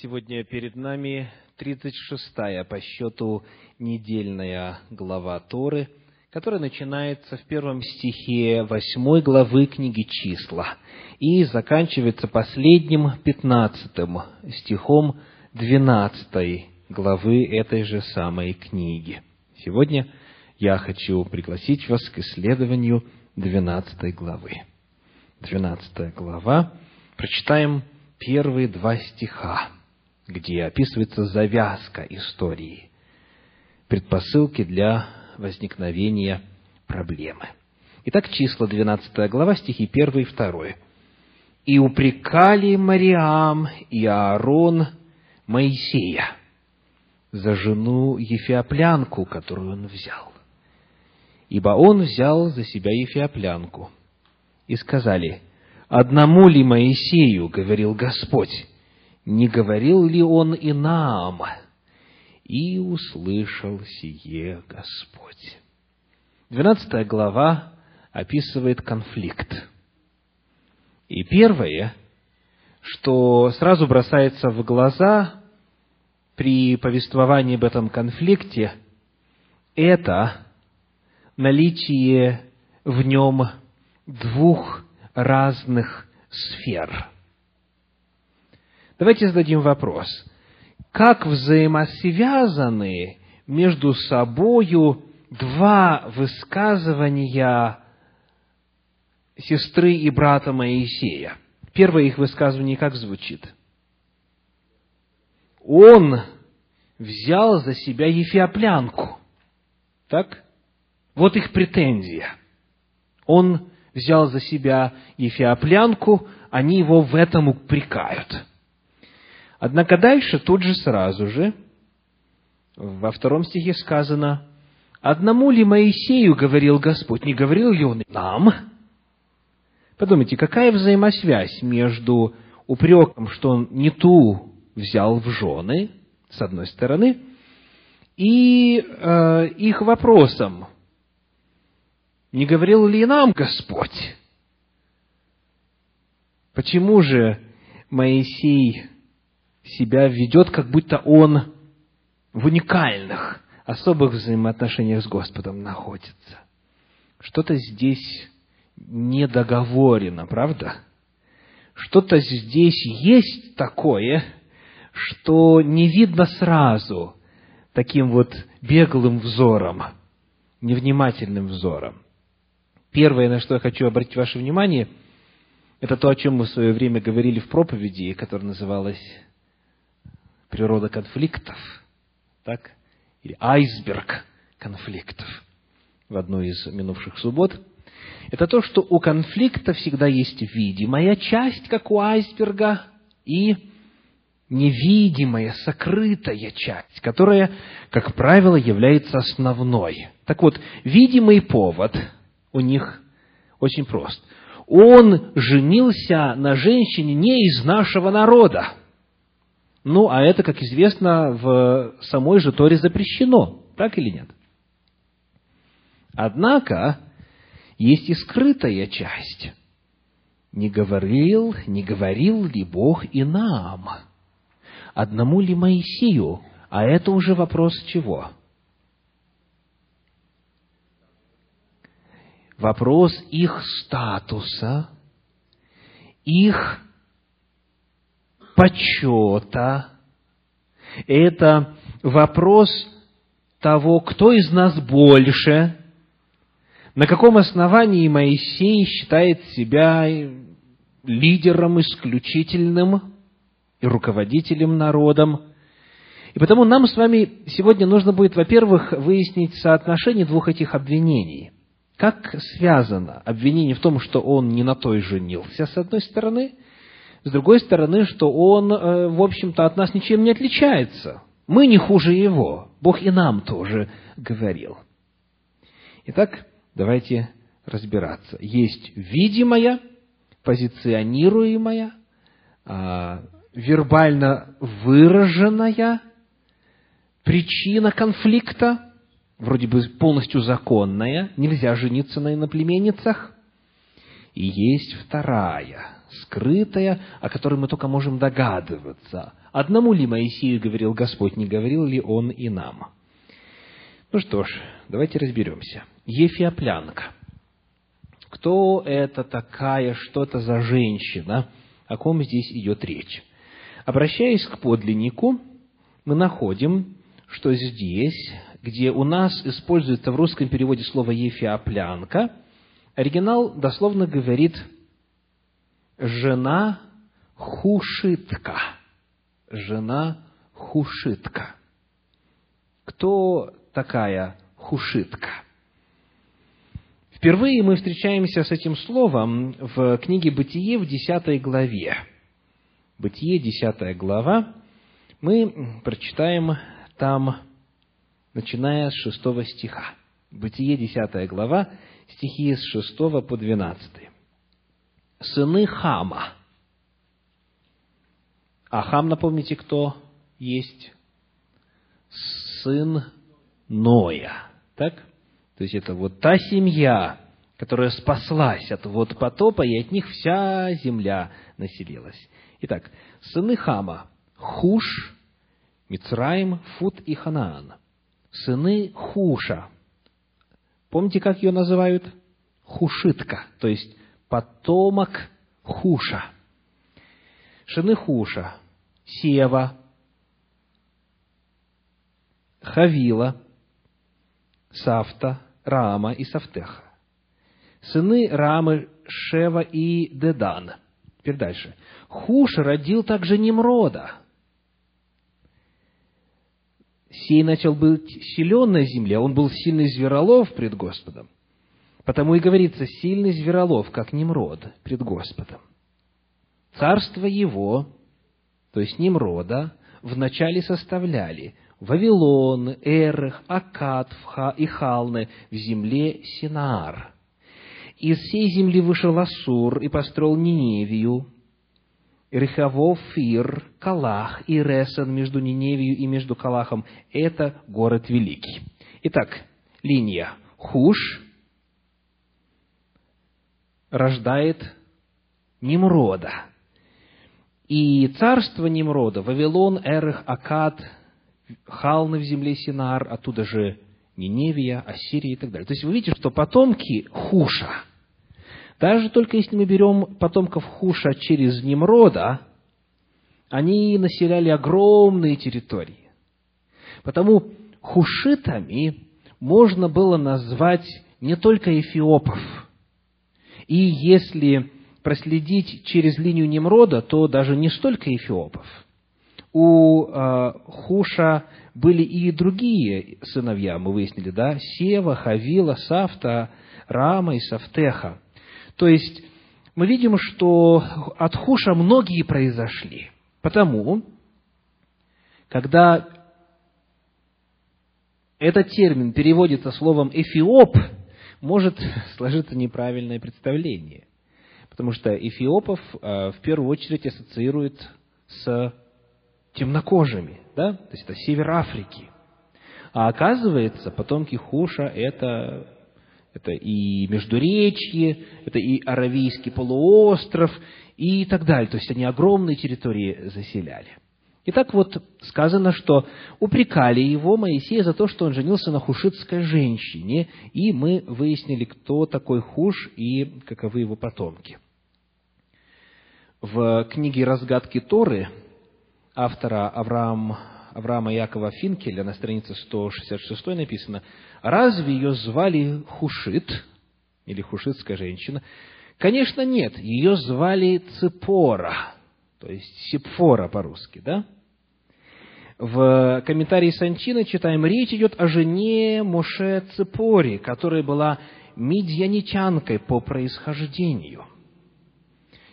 Сегодня перед нами 36-я по счету недельная глава Торы, которая начинается в первом стихе 8 главы книги «Числа» и заканчивается последним 15 стихом 12 главы этой же самой книги. Сегодня я хочу пригласить вас к исследованию 12 главы. 12 глава. Прочитаем первые два стиха где описывается завязка истории, предпосылки для возникновения проблемы. Итак, числа 12 глава, стихи 1 и 2. «И упрекали Мариам и Аарон Моисея за жену Ефиоплянку, которую он взял. Ибо он взял за себя Ефиоплянку. И сказали, «Одному ли Моисею, — говорил Господь, не говорил ли он и нам? И услышал сие Господь. Двенадцатая глава описывает конфликт. И первое, что сразу бросается в глаза при повествовании об этом конфликте, это наличие в нем двух разных сфер – Давайте зададим вопрос. Как взаимосвязаны между собою два высказывания сестры и брата Моисея? Первое их высказывание как звучит? Он взял за себя Ефиоплянку. Так? Вот их претензия. Он взял за себя Ефиоплянку, они его в этом упрекают. Однако дальше, тут же сразу же, во втором стихе сказано, «Одному ли Моисею говорил Господь, не говорил ли Он нам?» Подумайте, какая взаимосвязь между упреком, что он не ту взял в жены, с одной стороны, и э, их вопросом, не говорил ли нам Господь? Почему же Моисей себя ведет, как будто он в уникальных, особых взаимоотношениях с Господом находится. Что-то здесь недоговорено, правда? Что-то здесь есть такое, что не видно сразу таким вот беглым взором, невнимательным взором. Первое, на что я хочу обратить ваше внимание, это то, о чем мы в свое время говорили в проповеди, которая называлась природа конфликтов, так? Или айсберг конфликтов в одну из минувших суббот, это то, что у конфликта всегда есть видимая часть, как у айсберга, и невидимая, сокрытая часть, которая, как правило, является основной. Так вот, видимый повод у них очень прост. Он женился на женщине не из нашего народа. Ну, а это, как известно, в самой же Торе запрещено, так или нет? Однако, есть и скрытая часть. Не говорил, не говорил ли Бог и нам? Одному ли Моисею? А это уже вопрос чего? Вопрос их статуса, их почета. Это вопрос того, кто из нас больше, на каком основании Моисей считает себя лидером исключительным и руководителем народом. И потому нам с вами сегодня нужно будет, во-первых, выяснить соотношение двух этих обвинений. Как связано обвинение в том, что он не на той женился, с одной стороны – с другой стороны, что он, э, в общем-то, от нас ничем не отличается. Мы не хуже его. Бог и нам тоже говорил. Итак, давайте разбираться. Есть видимая, позиционируемая, вербально выраженная причина конфликта, вроде бы полностью законная, нельзя жениться на иноплеменницах. И есть вторая, скрытая, о которой мы только можем догадываться, Одному ли Моисею говорил Господь, не говорил ли он и нам? Ну что ж, давайте разберемся. Ефиоплянка. Кто это такая, что это за женщина, о ком здесь идет речь? Обращаясь к подлиннику, мы находим, что здесь, где у нас используется в русском переводе слово «ефиоплянка», оригинал дословно говорит «жена хушитка». Жена хушитка. Кто такая хушитка? Впервые мы встречаемся с этим словом в книге «Бытие» в 10 главе. Бытие, 10 глава, мы прочитаем там, начиная с 6 стиха. Бытие, 10 глава, стихи с 6 по 12. Сыны Хама. А Хам, напомните, кто есть? Сын Ноя. Так? То есть это вот та семья, которая спаслась от вот потопа, и от них вся земля населилась. Итак, сыны Хама – Хуш, Мицраим, Фут и Ханаан. Сыны Хуша. Помните, как ее называют? Хушитка, то есть потомок Хуша. Сыны Хуша – Сева, Хавила, Сафта, Рама и Сафтеха. Сыны Рамы, Шева и Дедан. Теперь дальше. Хуш родил также Немрода. Сей начал быть силен на земле, он был сильный зверолов пред Господом. Потому и говорится, сильный зверолов, как Немрод пред Господом. Царство его, то есть Немрода, вначале составляли Вавилон, Эрех, Акад и Халны в земле Синаар. Из всей земли вышел Асур и построил Ниневию, Рехавов, Фир, Калах и Ресен между Ниневию и между Калахом – это город великий. Итак, линия Хуш рождает Немрода. И царство Немрода, Вавилон, Эрех, Акад, Халны в земле Синар, оттуда же Ниневия, Ассирия и так далее. То есть вы видите, что потомки Хуша – даже только если мы берем потомков Хуша через Немрода, они населяли огромные территории. Потому хушитами можно было назвать не только эфиопов. И если проследить через линию Немрода, то даже не столько эфиопов. У э, Хуша были и другие сыновья, мы выяснили, да? Сева, Хавила, Сафта, Рама и Сафтеха. То есть, мы видим, что от Хуша многие произошли. Потому, когда этот термин переводится словом «эфиоп», может сложиться неправильное представление. Потому что эфиопов э, в первую очередь ассоциируют с темнокожими, да? то есть это север Африки. А оказывается, потомки Хуша – это это и Междуречье, это и Аравийский полуостров и так далее. То есть они огромные территории заселяли. Итак, вот сказано, что упрекали его Моисея за то, что он женился на хушитской женщине, и мы выяснили, кто такой Хуш и каковы его потомки. В книге «Разгадки Торы» автора Авраам Авраама Якова Финкеля на странице 166 написано, разве ее звали Хушит, или хушитская женщина? Конечно, нет, ее звали Ципора, то есть Сепфора по-русски, да? В комментарии Санчина читаем, речь идет о жене Моше Ципори, которая была медьянитянкой по происхождению.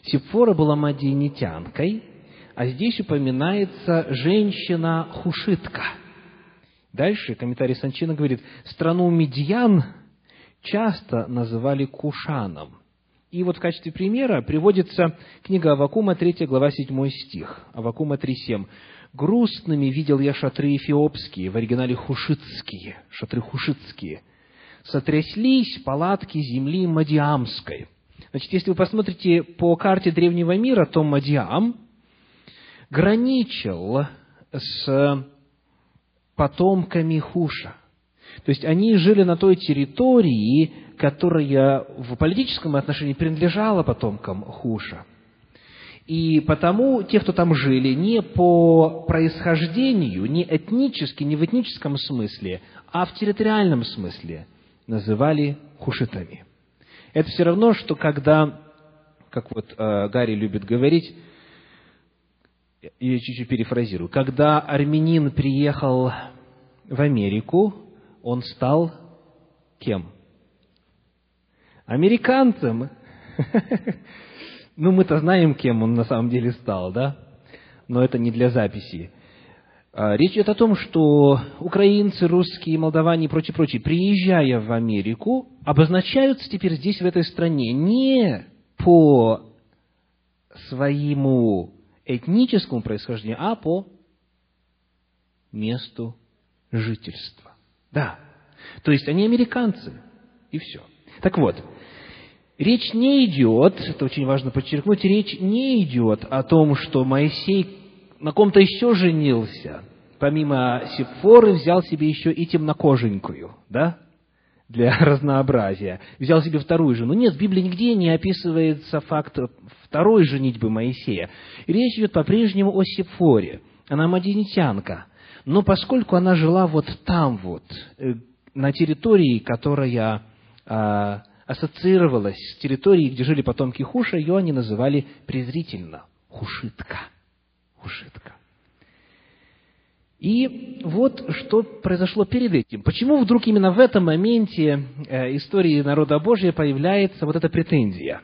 Сепфора была мадианитянкой, а здесь упоминается женщина-хушитка. Дальше комментарий Санчина говорит, страну Медьян часто называли Кушаном. И вот в качестве примера приводится книга Авакума, 3 глава, 7 стих. Авакума 3.7. «Грустными видел я шатры эфиопские, в оригинале хушитские, шатры хушитские. Сотряслись палатки земли Мадиамской». Значит, если вы посмотрите по карте древнего мира, то Мадиам граничил с потомками Хуша. То есть они жили на той территории, которая в политическом отношении принадлежала потомкам Хуша. И потому те, кто там жили, не по происхождению, не этнически, не в этническом смысле, а в территориальном смысле называли хушитами. Это все равно, что когда, как вот э, Гарри любит говорить, я чуть-чуть перефразирую, когда армянин приехал в Америку, он стал кем? Американцем. Ну, мы-то знаем, кем он на самом деле стал, да? Но это не для записи. А, речь идет о том, что украинцы, русские, молдаване и прочие, прочие, приезжая в Америку, обозначаются теперь здесь, в этой стране, не по своему этническому происхождению, а по месту жительства. Да. То есть они американцы. И все. Так вот, речь не идет, это очень важно подчеркнуть, речь не идет о том, что Моисей на ком-то еще женился. Помимо Сепфоры взял себе еще и темнокоженькую, да? Для разнообразия. Взял себе вторую жену. Нет, в Библии нигде не описывается факт второй женитьбы Моисея. Речь идет по-прежнему о Сепфоре. Она мадинитянка. Но поскольку она жила вот там вот, э, на территории, которая а, ассоциировалась с территорией, где жили потомки Хуша, ее они называли презрительно Хушитка. Хушитка. И вот что произошло перед этим. Почему вдруг именно в этом моменте э, истории народа Божия появляется вот эта претензия?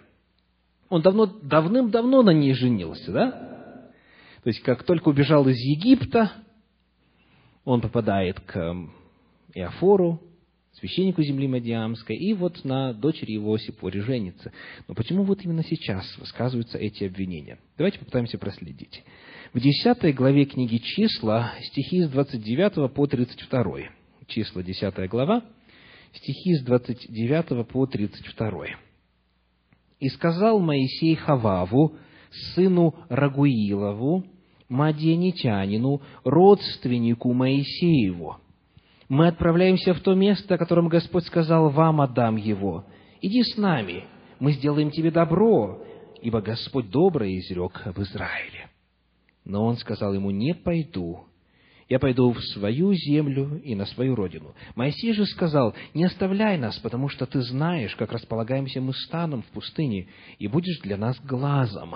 Он давно, давным-давно на ней женился, да? То есть, как только убежал из Египта, он попадает к Иофору, священнику земли Мадиамской, и вот на дочери его Сипоре женится. Но почему вот именно сейчас высказываются эти обвинения? Давайте попытаемся проследить. В 10 главе книги «Числа» стихи с 29 по 32. Числа, 10 глава, стихи с 29 по 32. «И сказал Моисей Хававу, сыну Рагуилову, Мадианитянину, родственнику Моисееву, мы отправляемся в то место, о котором Господь сказал, вам отдам его. Иди с нами, мы сделаем тебе добро, ибо Господь добрый изрек в Израиле. Но он сказал ему, не пойду, я пойду в свою землю и на свою родину. Моисей же сказал, не оставляй нас, потому что ты знаешь, как располагаемся мы станом в пустыне, и будешь для нас глазом.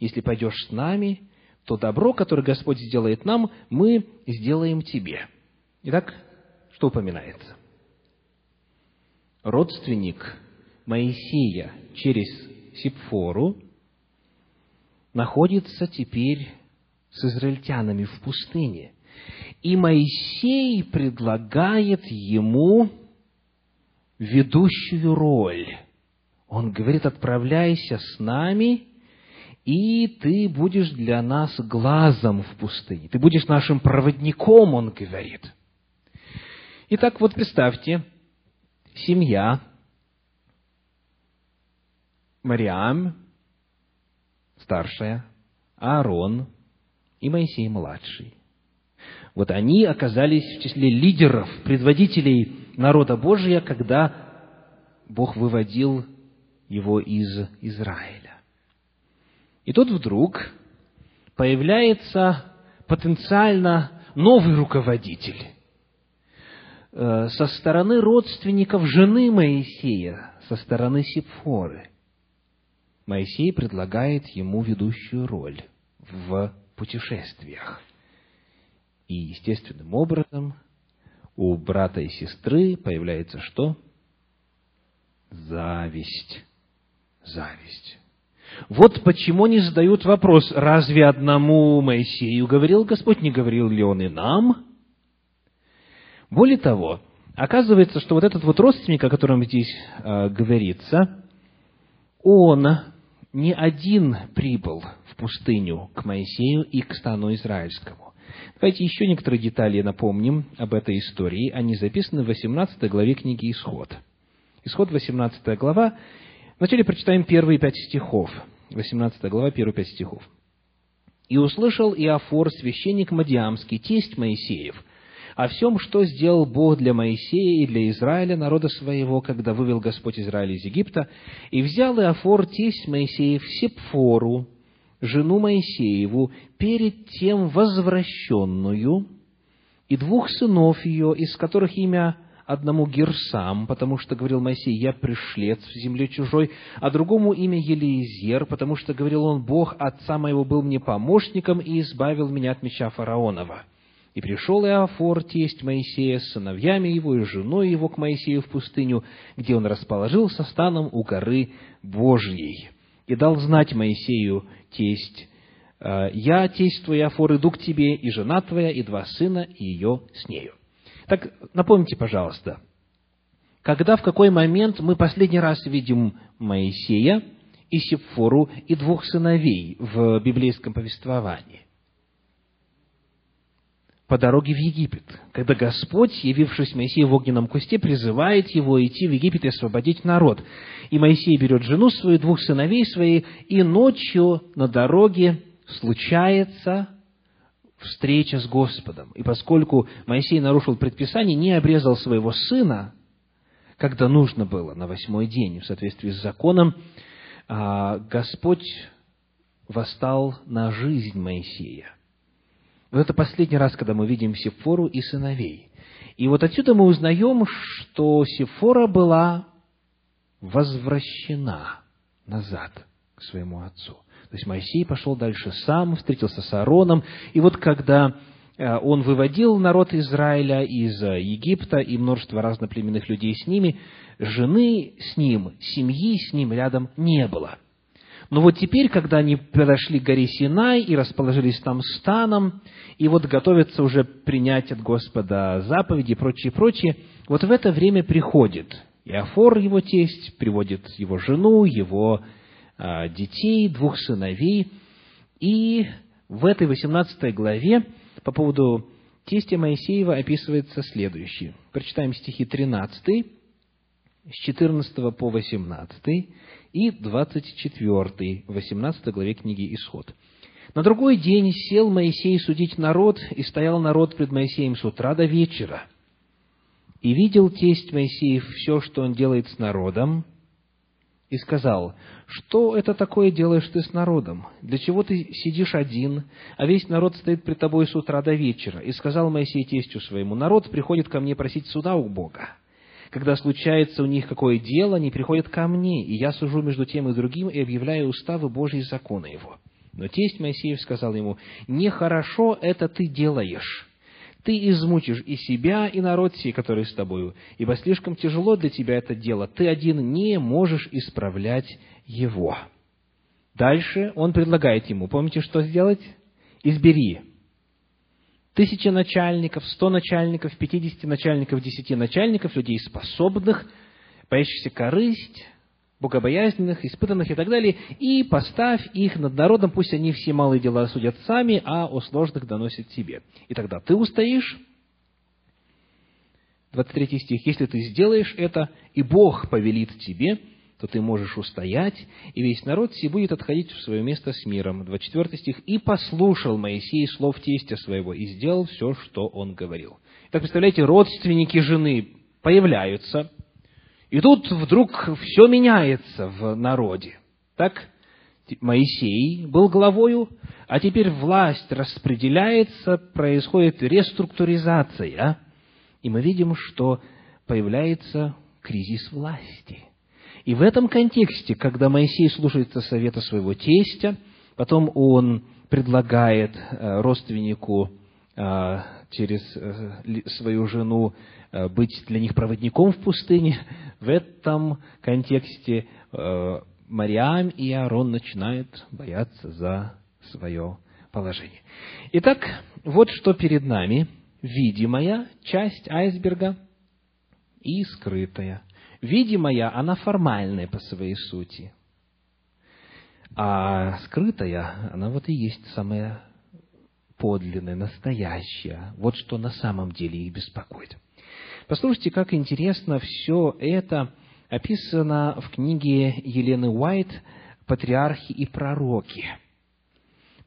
Если пойдешь с нами, то добро, которое Господь сделает нам, мы сделаем тебе. Итак, что упоминается? Родственник Моисея через Сипфору находится теперь с израильтянами в пустыне. И Моисей предлагает ему ведущую роль. Он говорит, отправляйся с нами, и ты будешь для нас глазом в пустыне. Ты будешь нашим проводником, он говорит. Итак, вот представьте, семья, Мариам, старшая, Аарон и Моисей младший. Вот они оказались в числе лидеров, предводителей народа Божия, когда Бог выводил его из Израиля. И тут вдруг появляется потенциально новый руководитель, со стороны родственников жены Моисея, со стороны Сепфоры. Моисей предлагает ему ведущую роль в путешествиях. И естественным образом у брата и сестры появляется что? Зависть. Зависть. Вот почему они задают вопрос, разве одному Моисею говорил Господь, не говорил ли он и нам? Более того, оказывается, что вот этот вот родственник, о котором здесь э, говорится, он не один прибыл в пустыню к Моисею и к стану израильскому. Давайте еще некоторые детали напомним об этой истории. Они записаны в 18 главе книги «Исход». Исход, 18 глава. Вначале прочитаем первые пять стихов. 18 глава, первые пять стихов. И услышал Иофор, священник Мадиамский, тесть Моисеев, о всем, что сделал Бог для Моисея и для Израиля, народа своего, когда вывел Господь Израиль из Египта, и взял Иофор, тесть Моисеев, Сепфору, жену Моисееву, перед тем возвращенную, и двух сынов ее, из которых имя одному Герсам, потому что, говорил Моисей, я пришлец в земле чужой, а другому имя Елиезер, потому что, говорил он, Бог отца моего был мне помощником и избавил меня от меча фараонова. И пришел Иофор, тесть Моисея, с сыновьями его и женой его к Моисею в пустыню, где он расположился станом у горы Божьей. И дал знать Моисею, тесть, «Э, «Я, тесть твой, Иофор, иду к тебе, и жена твоя, и два сына, и ее с нею». Так напомните, пожалуйста, когда, в какой момент мы последний раз видим Моисея и Сепфору и двух сыновей в библейском повествовании? По дороге в Египет, когда Господь, явившись Моисею в огненном кусте, призывает его идти в Египет и освободить народ. И Моисей берет жену свою, двух сыновей своих, и ночью на дороге случается встреча с Господом. И поскольку Моисей нарушил предписание, не обрезал своего сына, когда нужно было, на восьмой день, в соответствии с законом, а, Господь восстал на жизнь Моисея. Вот это последний раз, когда мы видим Сефору и сыновей. И вот отсюда мы узнаем, что Сефора была возвращена назад к своему отцу. То есть Моисей пошел дальше сам, встретился с Аароном, и вот когда э, он выводил народ Израиля из э, Египта и множество разноплеменных людей с ними, жены с ним, семьи с ним рядом не было. Но вот теперь, когда они подошли к горе Синай и расположились там станом, и вот готовятся уже принять от Господа заповеди и прочее, прочее, вот в это время приходит Иофор, его тесть, приводит его жену, его а, детей, двух сыновей. И в этой 18 главе по поводу тестя Моисеева описывается следующее. Прочитаем стихи 13, с 14 по 18 и 24, 18 главе книги «Исход». На другой день сел Моисей судить народ, и стоял народ пред Моисеем с утра до вечера. И видел тесть Моисеев все, что он делает с народом, и сказал, что это такое делаешь ты с народом? Для чего ты сидишь один, а весь народ стоит пред тобой с утра до вечера? И сказал Моисей тестю своему, народ приходит ко мне просить суда у Бога. Когда случается у них какое дело, они приходят ко мне, и я сужу между тем и другим и объявляю уставы Божьи и законы его. Но тесть Моисеев сказал ему, нехорошо это ты делаешь ты измучишь и себя, и народ сей, который с тобою, ибо слишком тяжело для тебя это дело, ты один не можешь исправлять его. Дальше он предлагает ему, помните, что сделать? Избери тысячи начальников, сто начальников, пятидесяти начальников, десяти начальников, людей способных, боящихся корысть, богобоязненных, испытанных и так далее, и поставь их над народом, пусть они все малые дела судят сами, а о сложных доносят тебе. И тогда ты устоишь, 23 стих, если ты сделаешь это, и Бог повелит тебе, то ты можешь устоять, и весь народ все будет отходить в свое место с миром. 24 стих. «И послушал Моисей слов тестя своего, и сделал все, что он говорил». Так, представляете, родственники жены появляются, и тут вдруг все меняется в народе. Так, Моисей был главою, а теперь власть распределяется, происходит реструктуризация, и мы видим, что появляется кризис власти. И в этом контексте, когда Моисей слушается совета своего тестя, потом он предлагает э, родственнику э, через э, свою жену быть для них проводником в пустыне, в этом контексте Мариам и Аарон начинают бояться за свое положение. Итак, вот что перед нами видимая часть айсберга и скрытая. Видимая, она формальная по своей сути. А скрытая, она вот и есть самая подлинная, настоящая. Вот что на самом деле их беспокоит. Послушайте, как интересно все это описано в книге Елены Уайт «Патриархи и пророки».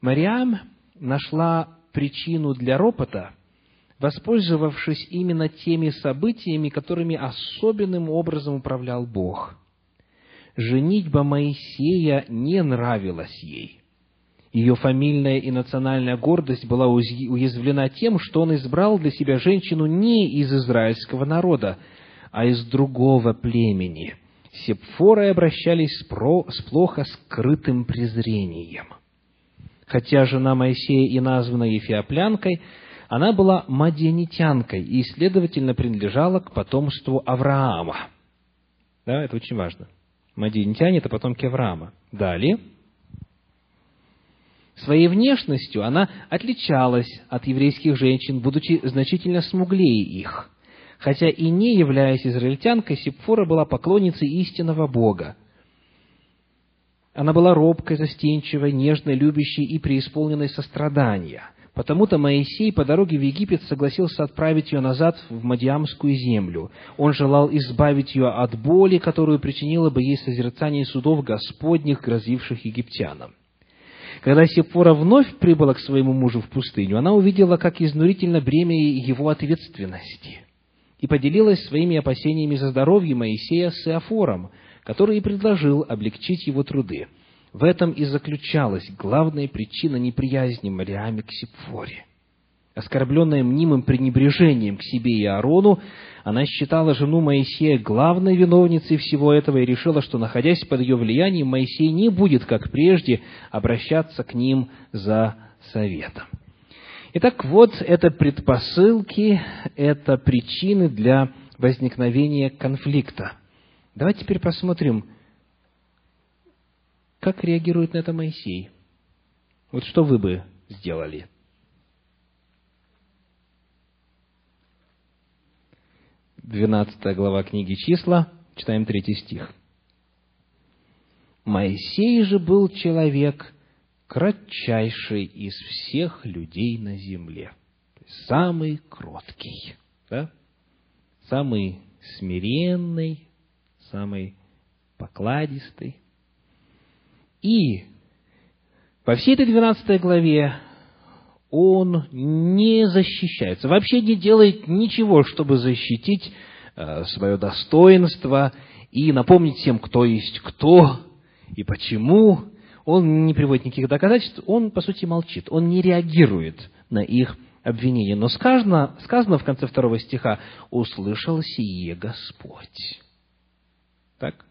Мариам нашла причину для ропота, воспользовавшись именно теми событиями, которыми особенным образом управлял Бог. Женитьба Моисея не нравилась ей. Ее фамильная и национальная гордость была уязвлена тем, что он избрал для себя женщину не из израильского народа, а из другого племени. Сепфорой обращались с плохо скрытым презрением. Хотя жена Моисея и названа Ефиоплянкой, она была мадианитянкой и, следовательно, принадлежала к потомству Авраама. Да, это очень важно. Мадианитяне – это потомки Авраама. Далее. Своей внешностью она отличалась от еврейских женщин, будучи значительно смуглее их. Хотя и не являясь израильтянкой, Сепфора была поклонницей истинного Бога – она была робкой, застенчивой, нежной, любящей и преисполненной сострадания. Потому-то Моисей по дороге в Египет согласился отправить ее назад в Мадиамскую землю. Он желал избавить ее от боли, которую причинило бы ей созерцание судов Господних, грозивших египтянам. Когда Сепфора вновь прибыла к своему мужу в пустыню, она увидела, как изнурительно бремя его ответственности, и поделилась своими опасениями за здоровье Моисея с Иофором, который и предложил облегчить его труды. В этом и заключалась главная причина неприязни Мариаме к Сепфоре. Оскорбленная мнимым пренебрежением к себе и Аарону, она считала жену Моисея главной виновницей всего этого и решила, что, находясь под ее влиянием, Моисей не будет, как прежде, обращаться к ним за советом. Итак, вот это предпосылки, это причины для возникновения конфликта. Давайте теперь посмотрим, как реагирует на это Моисей. Вот что вы бы сделали? Двенадцатая глава книги «Числа», читаем третий стих. «Моисей же был человек, кратчайший из всех людей на земле». самый кроткий, да? самый смиренный, самый покладистый. И во всей этой 12 главе он не защищается, вообще не делает ничего, чтобы защитить э, свое достоинство и напомнить всем, кто есть кто и почему. Он не приводит никаких доказательств, он, по сути, молчит, он не реагирует на их обвинения. Но сказано, сказано в конце второго стиха, «Услышал сие Господь». Так?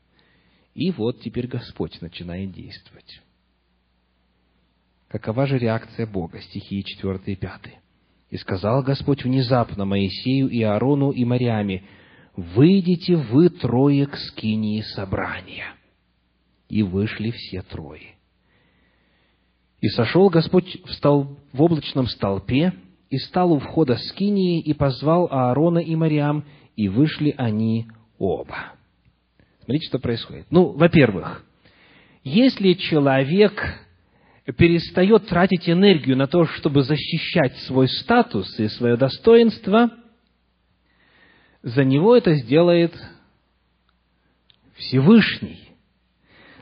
И вот теперь Господь начинает действовать. Какова же реакция Бога? Стихи 4 и 5. «И сказал Господь внезапно Моисею и Аарону и Мариаме, «Выйдите вы трое к скинии собрания». И вышли все трое. И сошел Господь в, стол, в облачном столпе, и стал у входа скинии, и позвал Аарона и Мариам, и вышли они оба. Смотрите, что происходит. Ну, во-первых, если человек перестает тратить энергию на то, чтобы защищать свой статус и свое достоинство, за него это сделает Всевышний.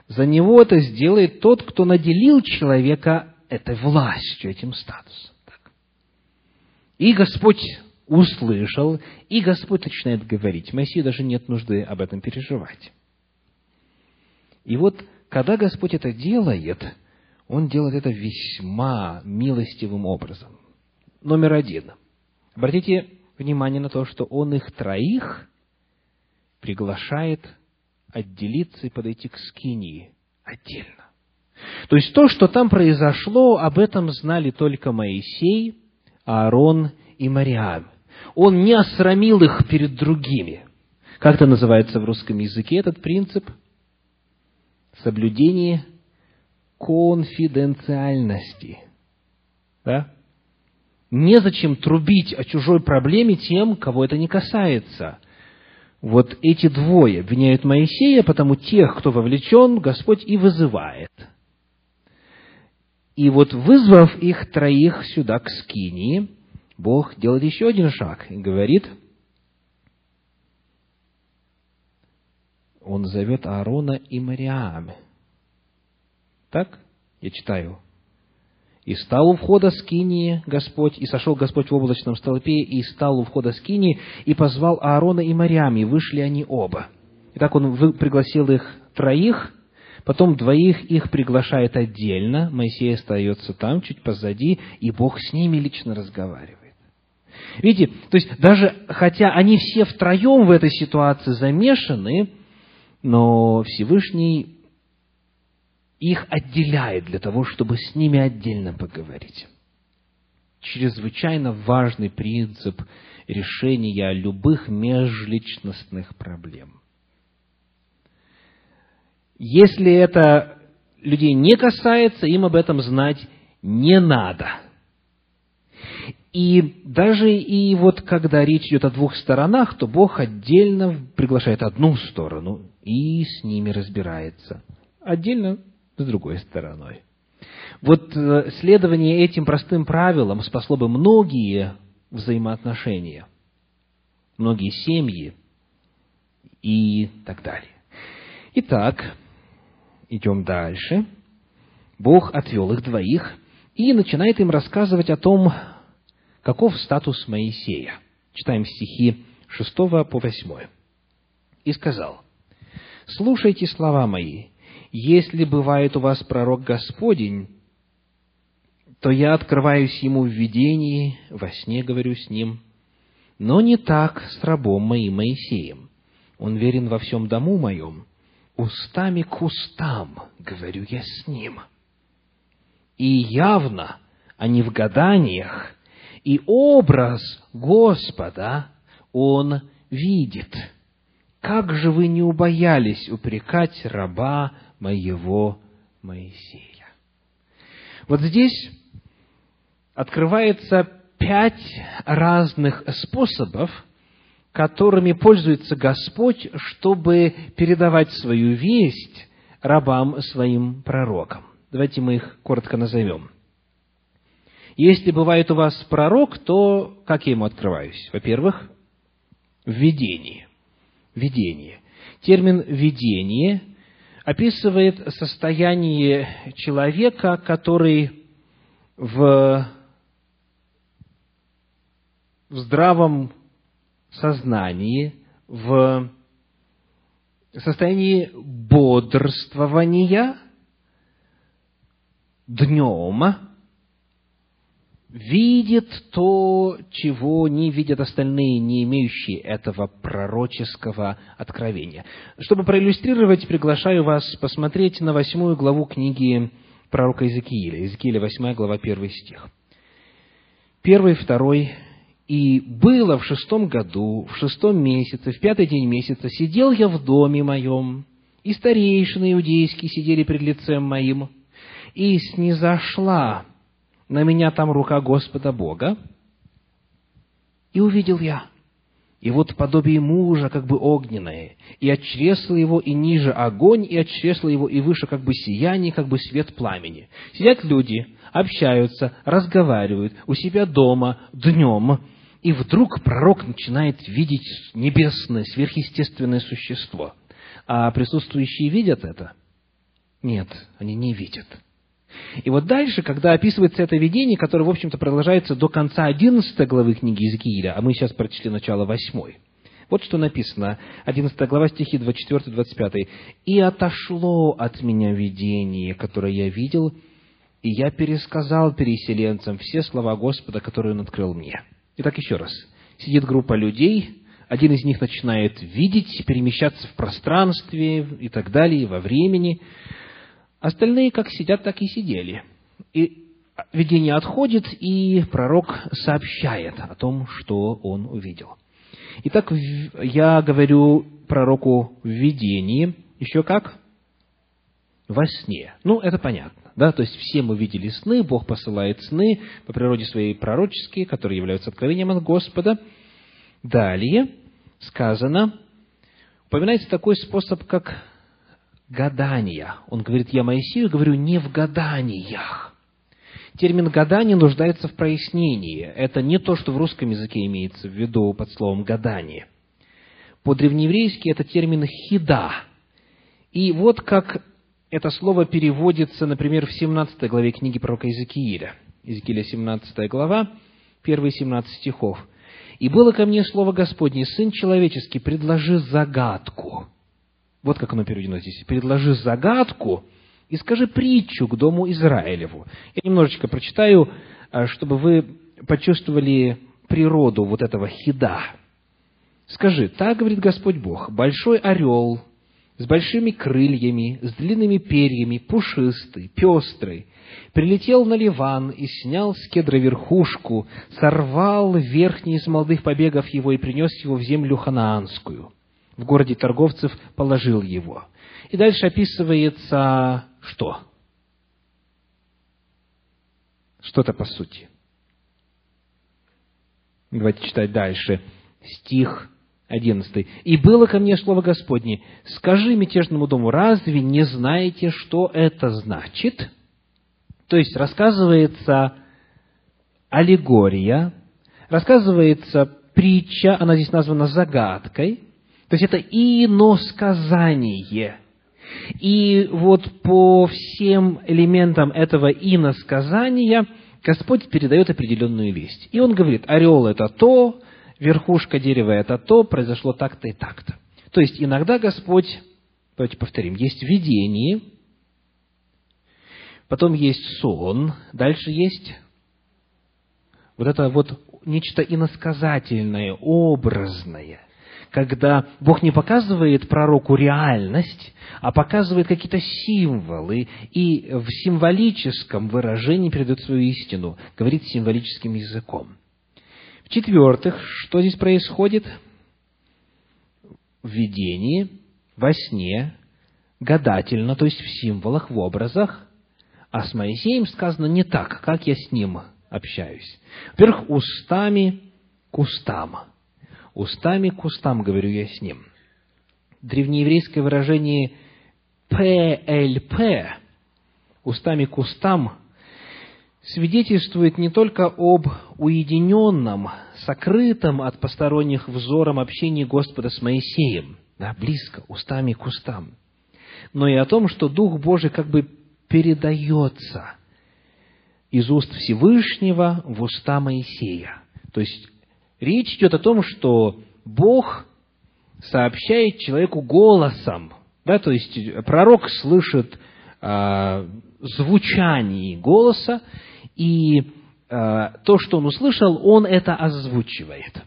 За него это сделает тот, кто наделил человека этой властью, этим статусом. И Господь услышал, и Господь начинает говорить. Моисею даже нет нужды об этом переживать. И вот, когда Господь это делает, Он делает это весьма милостивым образом. Номер один. Обратите внимание на то, что Он их троих приглашает отделиться и подойти к скинии отдельно. То есть то, что там произошло, об этом знали только Моисей, Аарон и Мариам. Он не осрамил их перед другими. Как это называется в русском языке, этот принцип – соблюдение конфиденциальности. Да? Незачем трубить о чужой проблеме тем, кого это не касается. Вот эти двое обвиняют Моисея, потому тех, кто вовлечен, Господь и вызывает. И вот вызвав их троих сюда к Скинии, Бог делает еще один шаг и говорит – он зовет Аарона и Мариам. Так? Я читаю. И стал у входа скинии Господь, и сошел Господь в облачном столпе, и стал у входа скинии, и позвал Аарона и Мариам, и вышли они оба. Итак, он пригласил их троих, потом двоих их приглашает отдельно, Моисей остается там, чуть позади, и Бог с ними лично разговаривает. Видите, то есть даже хотя они все втроем в этой ситуации замешаны, но Всевышний их отделяет для того, чтобы с ними отдельно поговорить. Чрезвычайно важный принцип решения любых межличностных проблем. Если это людей не касается, им об этом знать не надо. И даже и вот когда речь идет о двух сторонах, то Бог отдельно приглашает одну сторону и с ними разбирается. Отдельно с другой стороной. Вот э, следование этим простым правилам спасло бы многие взаимоотношения, многие семьи и так далее. Итак, идем дальше. Бог отвел их двоих и начинает им рассказывать о том, каков статус Моисея. Читаем стихи 6 по 8. «И сказал, «Слушайте слова мои, если бывает у вас пророк Господень, то я открываюсь ему в видении, во сне говорю с ним, но не так с рабом моим Моисеем. Он верен во всем дому моем, устами к устам говорю я с ним. И явно, а не в гаданиях, и образ Господа он видит. Как же вы не убоялись упрекать раба моего Моисея. Вот здесь открывается пять разных способов, которыми пользуется Господь, чтобы передавать свою весть рабам своим пророкам. Давайте мы их коротко назовем. Если бывает у вас пророк, то как я ему открываюсь? Во-первых, в видении. Видение. Термин «видение» описывает состояние человека, который в, в здравом сознании, в состоянии бодрствования днем видит то, чего не видят остальные, не имеющие этого пророческого откровения. Чтобы проиллюстрировать, приглашаю вас посмотреть на восьмую главу книги пророка Иезекииля. Иезекииля, восьмая глава, первый стих. Первый, второй. «И было в шестом году, в шестом месяце, в пятый день месяца, сидел я в доме моем, и старейшины иудейские сидели пред лицем моим, и снизошла на меня там рука Господа Бога, и увидел я. И вот подобие мужа, как бы огненное, и от чресла его, и ниже огонь, и от чресла его, и выше, как бы сияние, как бы свет пламени. Сидят люди, общаются, разговаривают у себя дома, днем, и вдруг пророк начинает видеть небесное, сверхъестественное существо. А присутствующие видят это? Нет, они не видят. И вот дальше, когда описывается это видение, которое, в общем-то, продолжается до конца 11 главы книги Иезекииля, а мы сейчас прочли начало 8. Вот что написано, 11 глава, стихи 24-25. «И отошло от меня видение, которое я видел, и я пересказал переселенцам все слова Господа, которые Он открыл мне». Итак, еще раз. Сидит группа людей, один из них начинает видеть, перемещаться в пространстве и так далее, во времени. Остальные как сидят, так и сидели. И видение отходит, и пророк сообщает о том, что он увидел. Итак, я говорю пророку в видении, еще как? Во сне. Ну, это понятно. Да? То есть все мы видели сны, Бог посылает сны по природе своей пророческие, которые являются откровением от Господа. Далее сказано, упоминается такой способ, как гадания. Он говорит, я Моисею говорю не в гаданиях. Термин «гадание» нуждается в прояснении. Это не то, что в русском языке имеется в виду под словом «гадание». По-древнееврейски это термин «хида». И вот как это слово переводится, например, в 17 главе книги пророка Иезекииля. Иезекииля 17 глава, первые 17 стихов. «И было ко мне слово Господне, Сын человеческий, предложи загадку». Вот как оно переведено здесь. «Предложи загадку и скажи притчу к дому Израилеву». Я немножечко прочитаю, а, чтобы вы почувствовали природу вот этого хида. Скажи, так говорит Господь Бог, большой орел с большими крыльями, с длинными перьями, пушистый, пестрый, прилетел на Ливан и снял с кедра верхушку, сорвал верхний из молодых побегов его и принес его в землю ханаанскую. В городе торговцев положил его. И дальше описывается что? Что-то по сути. Давайте читать дальше. Стих 11. «И было ко мне слово Господне, скажи мятежному дому, разве не знаете, что это значит?» То есть рассказывается аллегория, рассказывается притча, она здесь названа загадкой, то есть это иносказание. И вот по всем элементам этого иносказания Господь передает определенную весть. И Он говорит, орел – это то, верхушка дерева – это то, произошло так-то и так-то. То есть иногда Господь, давайте повторим, есть видение, потом есть сон, дальше есть вот это вот нечто иносказательное, образное, когда Бог не показывает пророку реальность, а показывает какие-то символы и в символическом выражении передает свою истину, говорит символическим языком. В-четвертых, что здесь происходит? В видении, во сне, гадательно, то есть в символах, в образах, а с Моисеем сказано не так, как я с ним общаюсь. Во-первых, устами к устам. Устами к устам говорю я с ним. Древнееврейское выражение «ПЛП» устами к устам свидетельствует не только об уединенном, сокрытом от посторонних взором общении Господа с Моисеем, да, близко, устами к устам, но и о том, что Дух Божий как бы передается из уст Всевышнего в уста Моисея. То есть речь идет о том, что Бог сообщает человеку голосом, да, то есть пророк слышит э, звучание голоса, и э, то, что он услышал, он это озвучивает.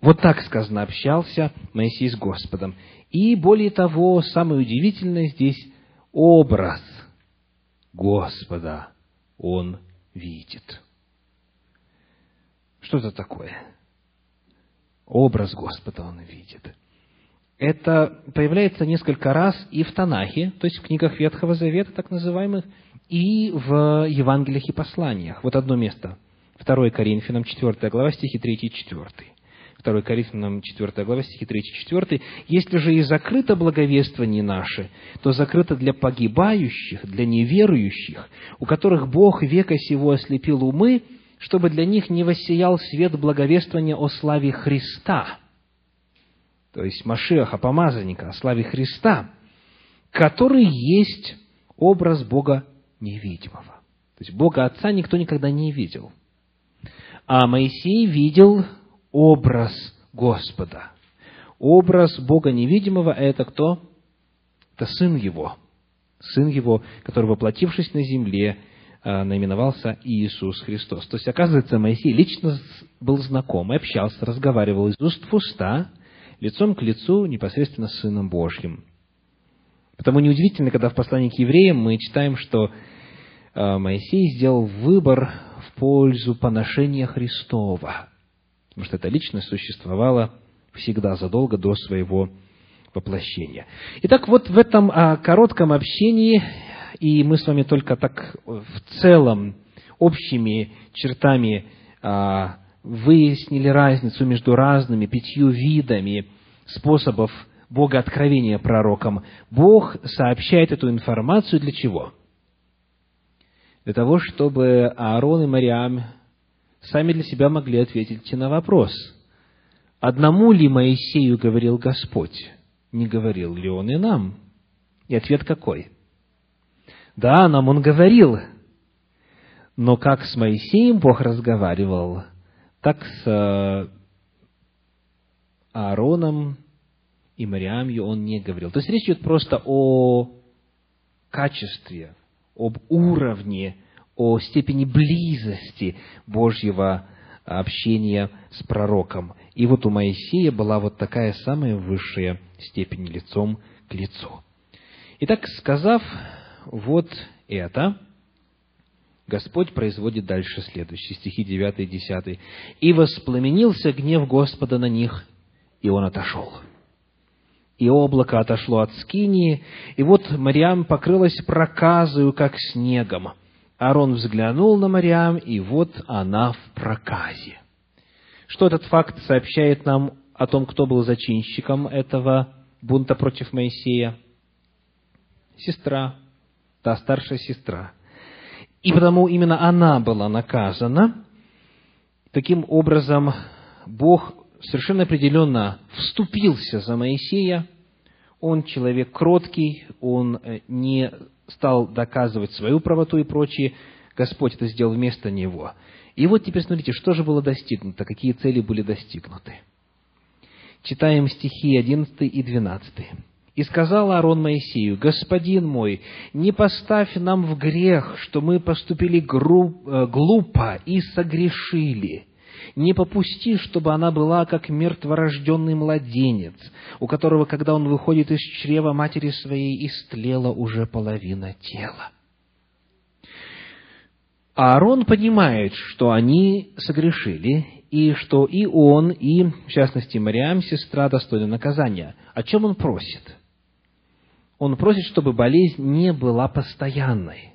Вот так сказано, общался Моисей с Господом. И более того, самое удивительное здесь образ Господа он видит. Что это такое? Образ Господа он видит. Это появляется несколько раз и в Танахе, то есть в книгах Ветхого Завета, так называемых, и в Евангелиях и посланиях. Вот одно место. 2 Коринфянам, 4 глава, стихи 3 и 4. 2 Коринфянам 4 глава, стихи 3 и 4. «Если же и закрыто благовествование наше, то закрыто для погибающих, для неверующих, у которых Бог века сего ослепил умы, чтобы для них не воссиял свет благовествования о славе Христа». То есть Машиаха, помазанника, о славе Христа, который есть образ Бога невидимого. То есть Бога Отца никто никогда не видел. А Моисей видел образ Господа. Образ Бога невидимого – это кто? Это Сын Его. Сын Его, который, воплотившись на земле, наименовался Иисус Христос. То есть, оказывается, Моисей лично был знаком общался, разговаривал из уст в уста, лицом к лицу непосредственно с Сыном Божьим. Потому неудивительно, когда в послании к евреям мы читаем, что а, Моисей сделал выбор в пользу поношения Христова потому что эта личность существовала всегда задолго до своего воплощения. Итак, вот в этом а, коротком общении, и мы с вами только так в целом общими чертами а, выяснили разницу между разными пятью видами способов Бога откровения пророкам. Бог сообщает эту информацию для чего? Для того, чтобы Аарон и Мариам сами для себя могли ответить на вопрос, одному ли Моисею говорил Господь, не говорил ли он и нам? И ответ какой? Да, нам он говорил, но как с Моисеем Бог разговаривал, так с э, Аароном и Мариамью он не говорил. То есть речь идет просто о качестве, об уровне, о степени близости Божьего общения с пророком. И вот у Моисея была вот такая самая высшая степень лицом к лицу. Итак, сказав вот это, Господь производит дальше следующие стихи 9 и 10. «И воспламенился гнев Господа на них, и он отошел. И облако отошло от скинии, и вот Мариам покрылась проказою, как снегом. Аарон взглянул на Мариам, и вот она в проказе. Что этот факт сообщает нам о том, кто был зачинщиком этого бунта против Моисея? Сестра, та старшая сестра. И потому именно она была наказана. Таким образом, Бог совершенно определенно вступился за Моисея. Он человек кроткий, он э, не стал доказывать свою правоту и прочее. Господь это сделал вместо него. И вот теперь смотрите, что же было достигнуто, какие цели были достигнуты. Читаем стихи 11 и 12. «И сказал Аарон Моисею, «Господин мой, не поставь нам в грех, что мы поступили э, глупо и согрешили» не попусти, чтобы она была как мертворожденный младенец, у которого, когда он выходит из чрева матери своей, истлела уже половина тела. Аарон понимает, что они согрешили, и что и он, и, в частности, Мариам, сестра, достойны наказания. О чем он просит? Он просит, чтобы болезнь не была постоянной.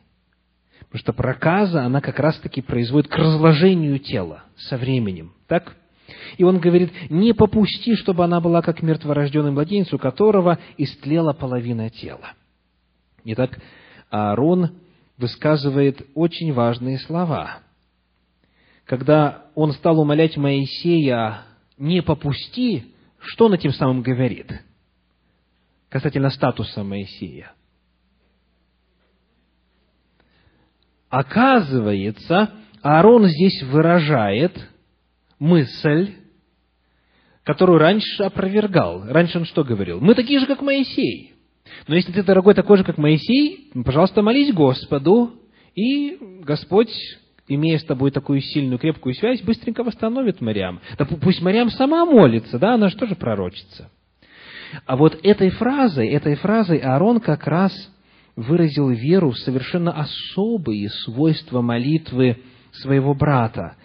Потому что проказа, она как раз-таки производит к разложению тела со временем. Так? И он говорит, не попусти, чтобы она была как мертворожденный младенец, у которого истлела половина тела. Итак, Аарон высказывает очень важные слова. Когда он стал умолять Моисея «не попусти», что он этим самым говорит? Касательно статуса Моисея. Оказывается, Аарон здесь выражает мысль, которую раньше опровергал. Раньше он что говорил? Мы такие же, как Моисей. Но если ты, дорогой, такой же, как Моисей, пожалуйста, молись Господу, и Господь, имея с тобой такую сильную, крепкую связь, быстренько восстановит Мариам. Да пусть Мариам сама молится, да, она же тоже пророчится. А вот этой фразой, этой фразой Аарон как раз выразил веру в совершенно особые свойства молитвы своего брата.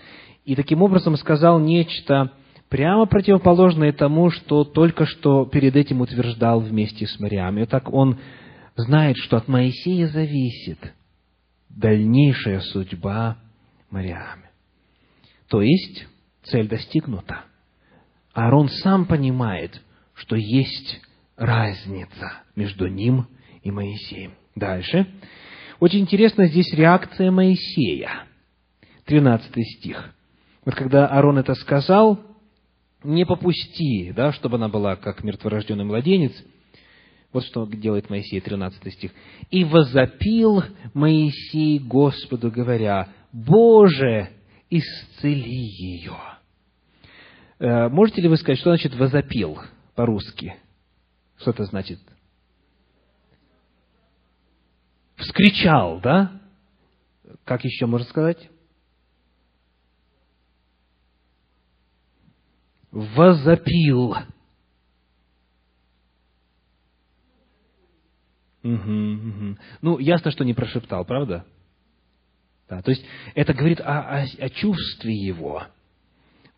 И таким образом сказал нечто прямо противоположное тому, что только что перед этим утверждал вместе с Мариам. И так он знает, что от Моисея зависит дальнейшая судьба Мариаме. То есть, цель достигнута. Аарон сам понимает, что есть разница между ним и Моисеем. Дальше. Очень интересна здесь реакция Моисея. 13 стих. Вот когда Аарон это сказал, не попусти, да, чтобы она была как мертворожденный младенец, вот что делает Моисей, 13 стих. «И возопил Моисей Господу, говоря, Боже, исцели ее». Э, можете ли вы сказать, что значит «возопил» по-русски? Что это значит? вскричал, да? Как еще можно сказать? Возопил. Угу, угу. Ну, ясно, что не прошептал, правда? Да, то есть это говорит о, о, о чувстве его,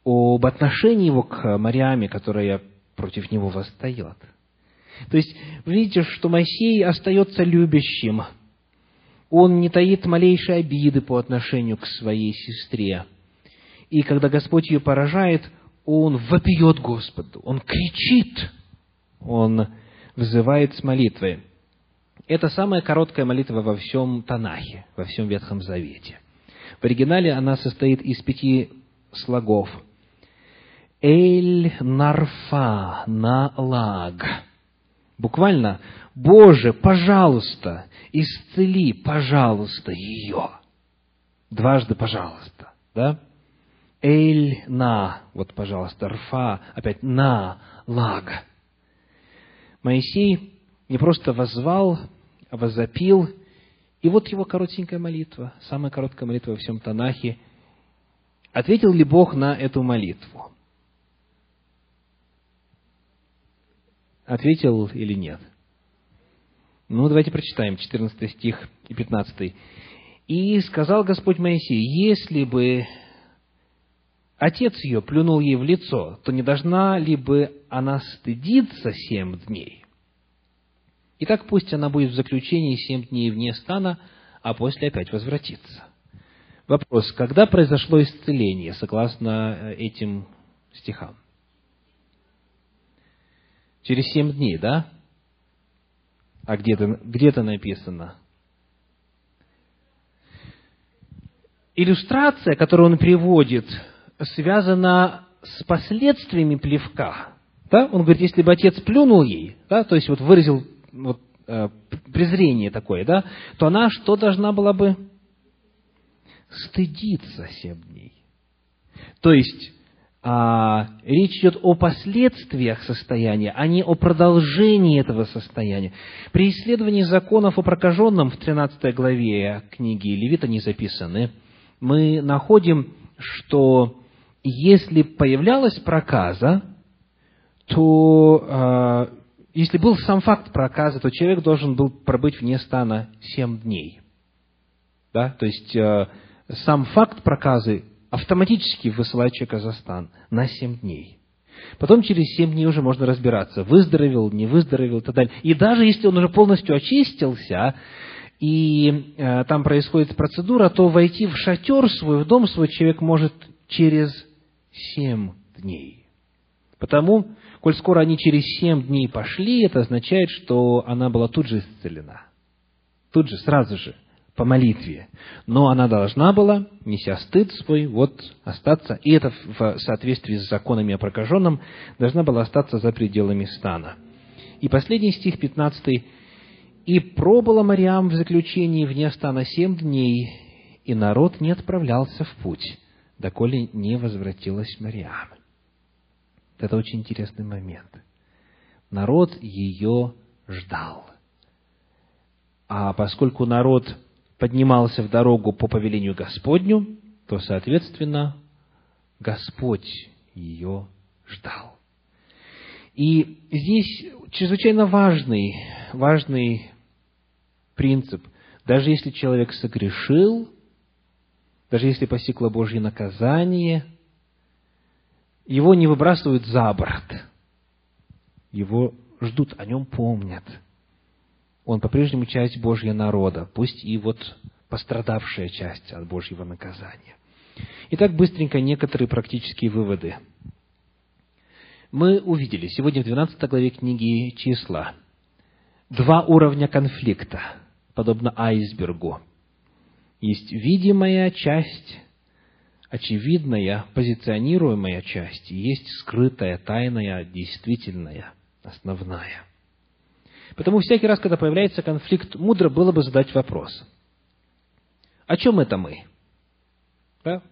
об отношении его к Мариаме, которая против него восстает. То есть, видите, что Моисей остается любящим, он не таит малейшей обиды по отношению к своей сестре. И когда Господь ее поражает, он вопиет Господу, он кричит, он взывает с молитвой. Это самая короткая молитва во всем Танахе, во всем Ветхом Завете. В оригинале она состоит из пяти слогов. Эль нарфа на лаг. Буквально, Боже, пожалуйста, исцели, пожалуйста, ее. Дважды пожалуйста, да? Эль на, вот, пожалуйста, рфа, опять на, лаг. Моисей не просто возвал, а возопил, и вот его коротенькая молитва, самая короткая молитва во всем Танахе. Ответил ли Бог на эту молитву? Ответил или нет? Ну, давайте прочитаем 14 стих и 15. «И сказал Господь Моисей, если бы отец ее плюнул ей в лицо, то не должна ли бы она стыдиться семь дней? Итак, пусть она будет в заключении семь дней вне стана, а после опять возвратится». Вопрос, когда произошло исцеление, согласно э, этим стихам? Через семь дней, да? А где-то где написано. Иллюстрация, которую он приводит, связана с последствиями плевка. Да? Он говорит, если бы отец плюнул ей, да, то есть вот выразил вот, э, презрение такое, да, то она что должна была бы стыдиться семь дней. То есть а, речь идет о последствиях состояния, а не о продолжении этого состояния. При исследовании законов о прокаженном в 13 главе книги Левита не записаны, мы находим, что если появлялась проказа, то а, если был сам факт проказа, то человек должен был пробыть вне стана семь дней. Да? То есть а, сам факт проказы автоматически высылает человека за стан на семь дней. Потом через семь дней уже можно разбираться, выздоровел, не выздоровел и так далее. И даже если он уже полностью очистился, и э, там происходит процедура, то войти в шатер свой, в дом свой человек может через семь дней. Потому, коль скоро они через семь дней пошли, это означает, что она была тут же исцелена. Тут же, сразу же по молитве. Но она должна была, неся стыд свой, вот остаться, и это в соответствии с законами о прокаженном, должна была остаться за пределами стана. И последний стих, 15. «И пробыла Мариам в заключении вне стана семь дней, и народ не отправлялся в путь, доколе не возвратилась Мариам». Это очень интересный момент. Народ ее ждал. А поскольку народ поднимался в дорогу по повелению Господню, то, соответственно, Господь ее ждал. И здесь чрезвычайно важный, важный принцип. Даже если человек согрешил, даже если постигло Божье наказание, его не выбрасывают за борт. Его ждут, о нем помнят – он по-прежнему часть Божьего народа, пусть и вот пострадавшая часть от Божьего наказания. Итак, быстренько некоторые практические выводы. Мы увидели сегодня в 12 главе книги «Числа» два уровня конфликта, подобно айсбергу. Есть видимая часть, очевидная, позиционируемая часть, и есть скрытая, тайная, действительная, основная – Потому всякий раз, когда появляется конфликт, мудро было бы задать вопрос. О чем это мы? Да?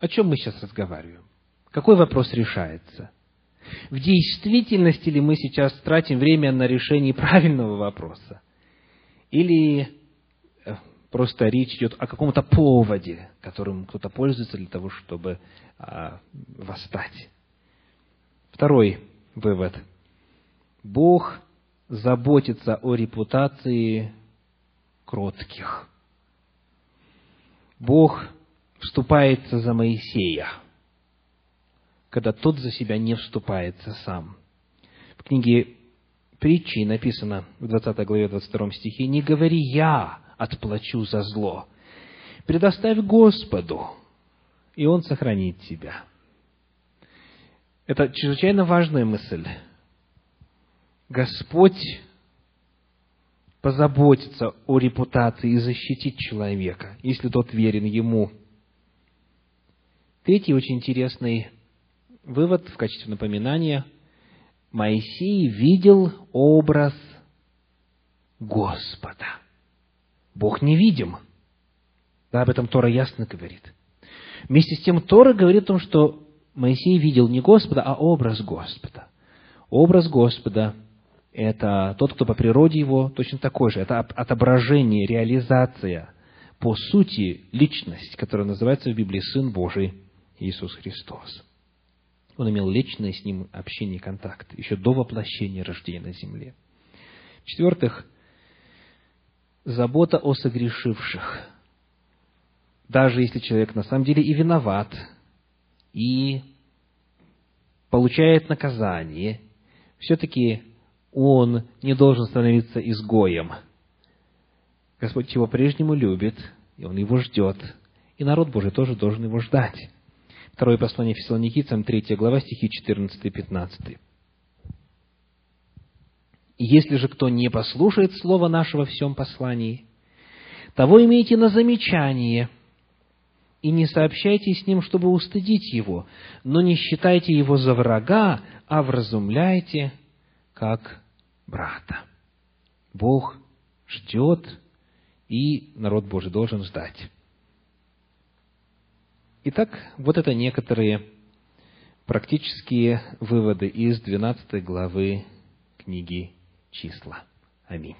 О чем мы сейчас разговариваем? Какой вопрос решается? В действительности ли мы сейчас тратим время на решение правильного вопроса? Или э, просто речь идет о каком-то поводе, которым кто-то пользуется для того, чтобы а, восстать? Второй вывод. Бог заботится о репутации кротких. Бог вступается за Моисея, когда тот за себя не вступается сам. В книге притчи написано в 20 главе 22 стихе, «Не говори я отплачу за зло, предоставь Господу, и Он сохранит тебя». Это чрезвычайно важная мысль. Господь позаботится о репутации и защитит человека, если тот верен Ему. Третий очень интересный вывод в качестве напоминания. Моисей видел образ Господа. Бог невидим. Да, об этом Тора ясно говорит. Вместе с тем Тора говорит о том, что Моисей видел не Господа, а образ Господа. Образ Господа – это тот, кто по природе его точно такой же. Это отображение, реализация, по сути, личность, которая называется в Библии Сын Божий Иисус Христос. Он имел личное с ним общение и контакт, еще до воплощения рождения на земле. В-четвертых, забота о согрешивших. Даже если человек на самом деле и виноват, и получает наказание, все-таки он не должен становиться изгоем. Господь его прежнему любит, и он его ждет, и народ Божий тоже должен его ждать. Второе послание Фессалоникийцам, 3 глава, стихи 14 и 15. «Если же кто не послушает слова нашего в всем послании, того имейте на замечание, и не сообщайте с ним, чтобы устыдить его, но не считайте его за врага, а вразумляйте, как брата». Бог ждет, и народ Божий должен ждать. Итак, вот это некоторые практические выводы из 12 главы книги «Числа». Аминь.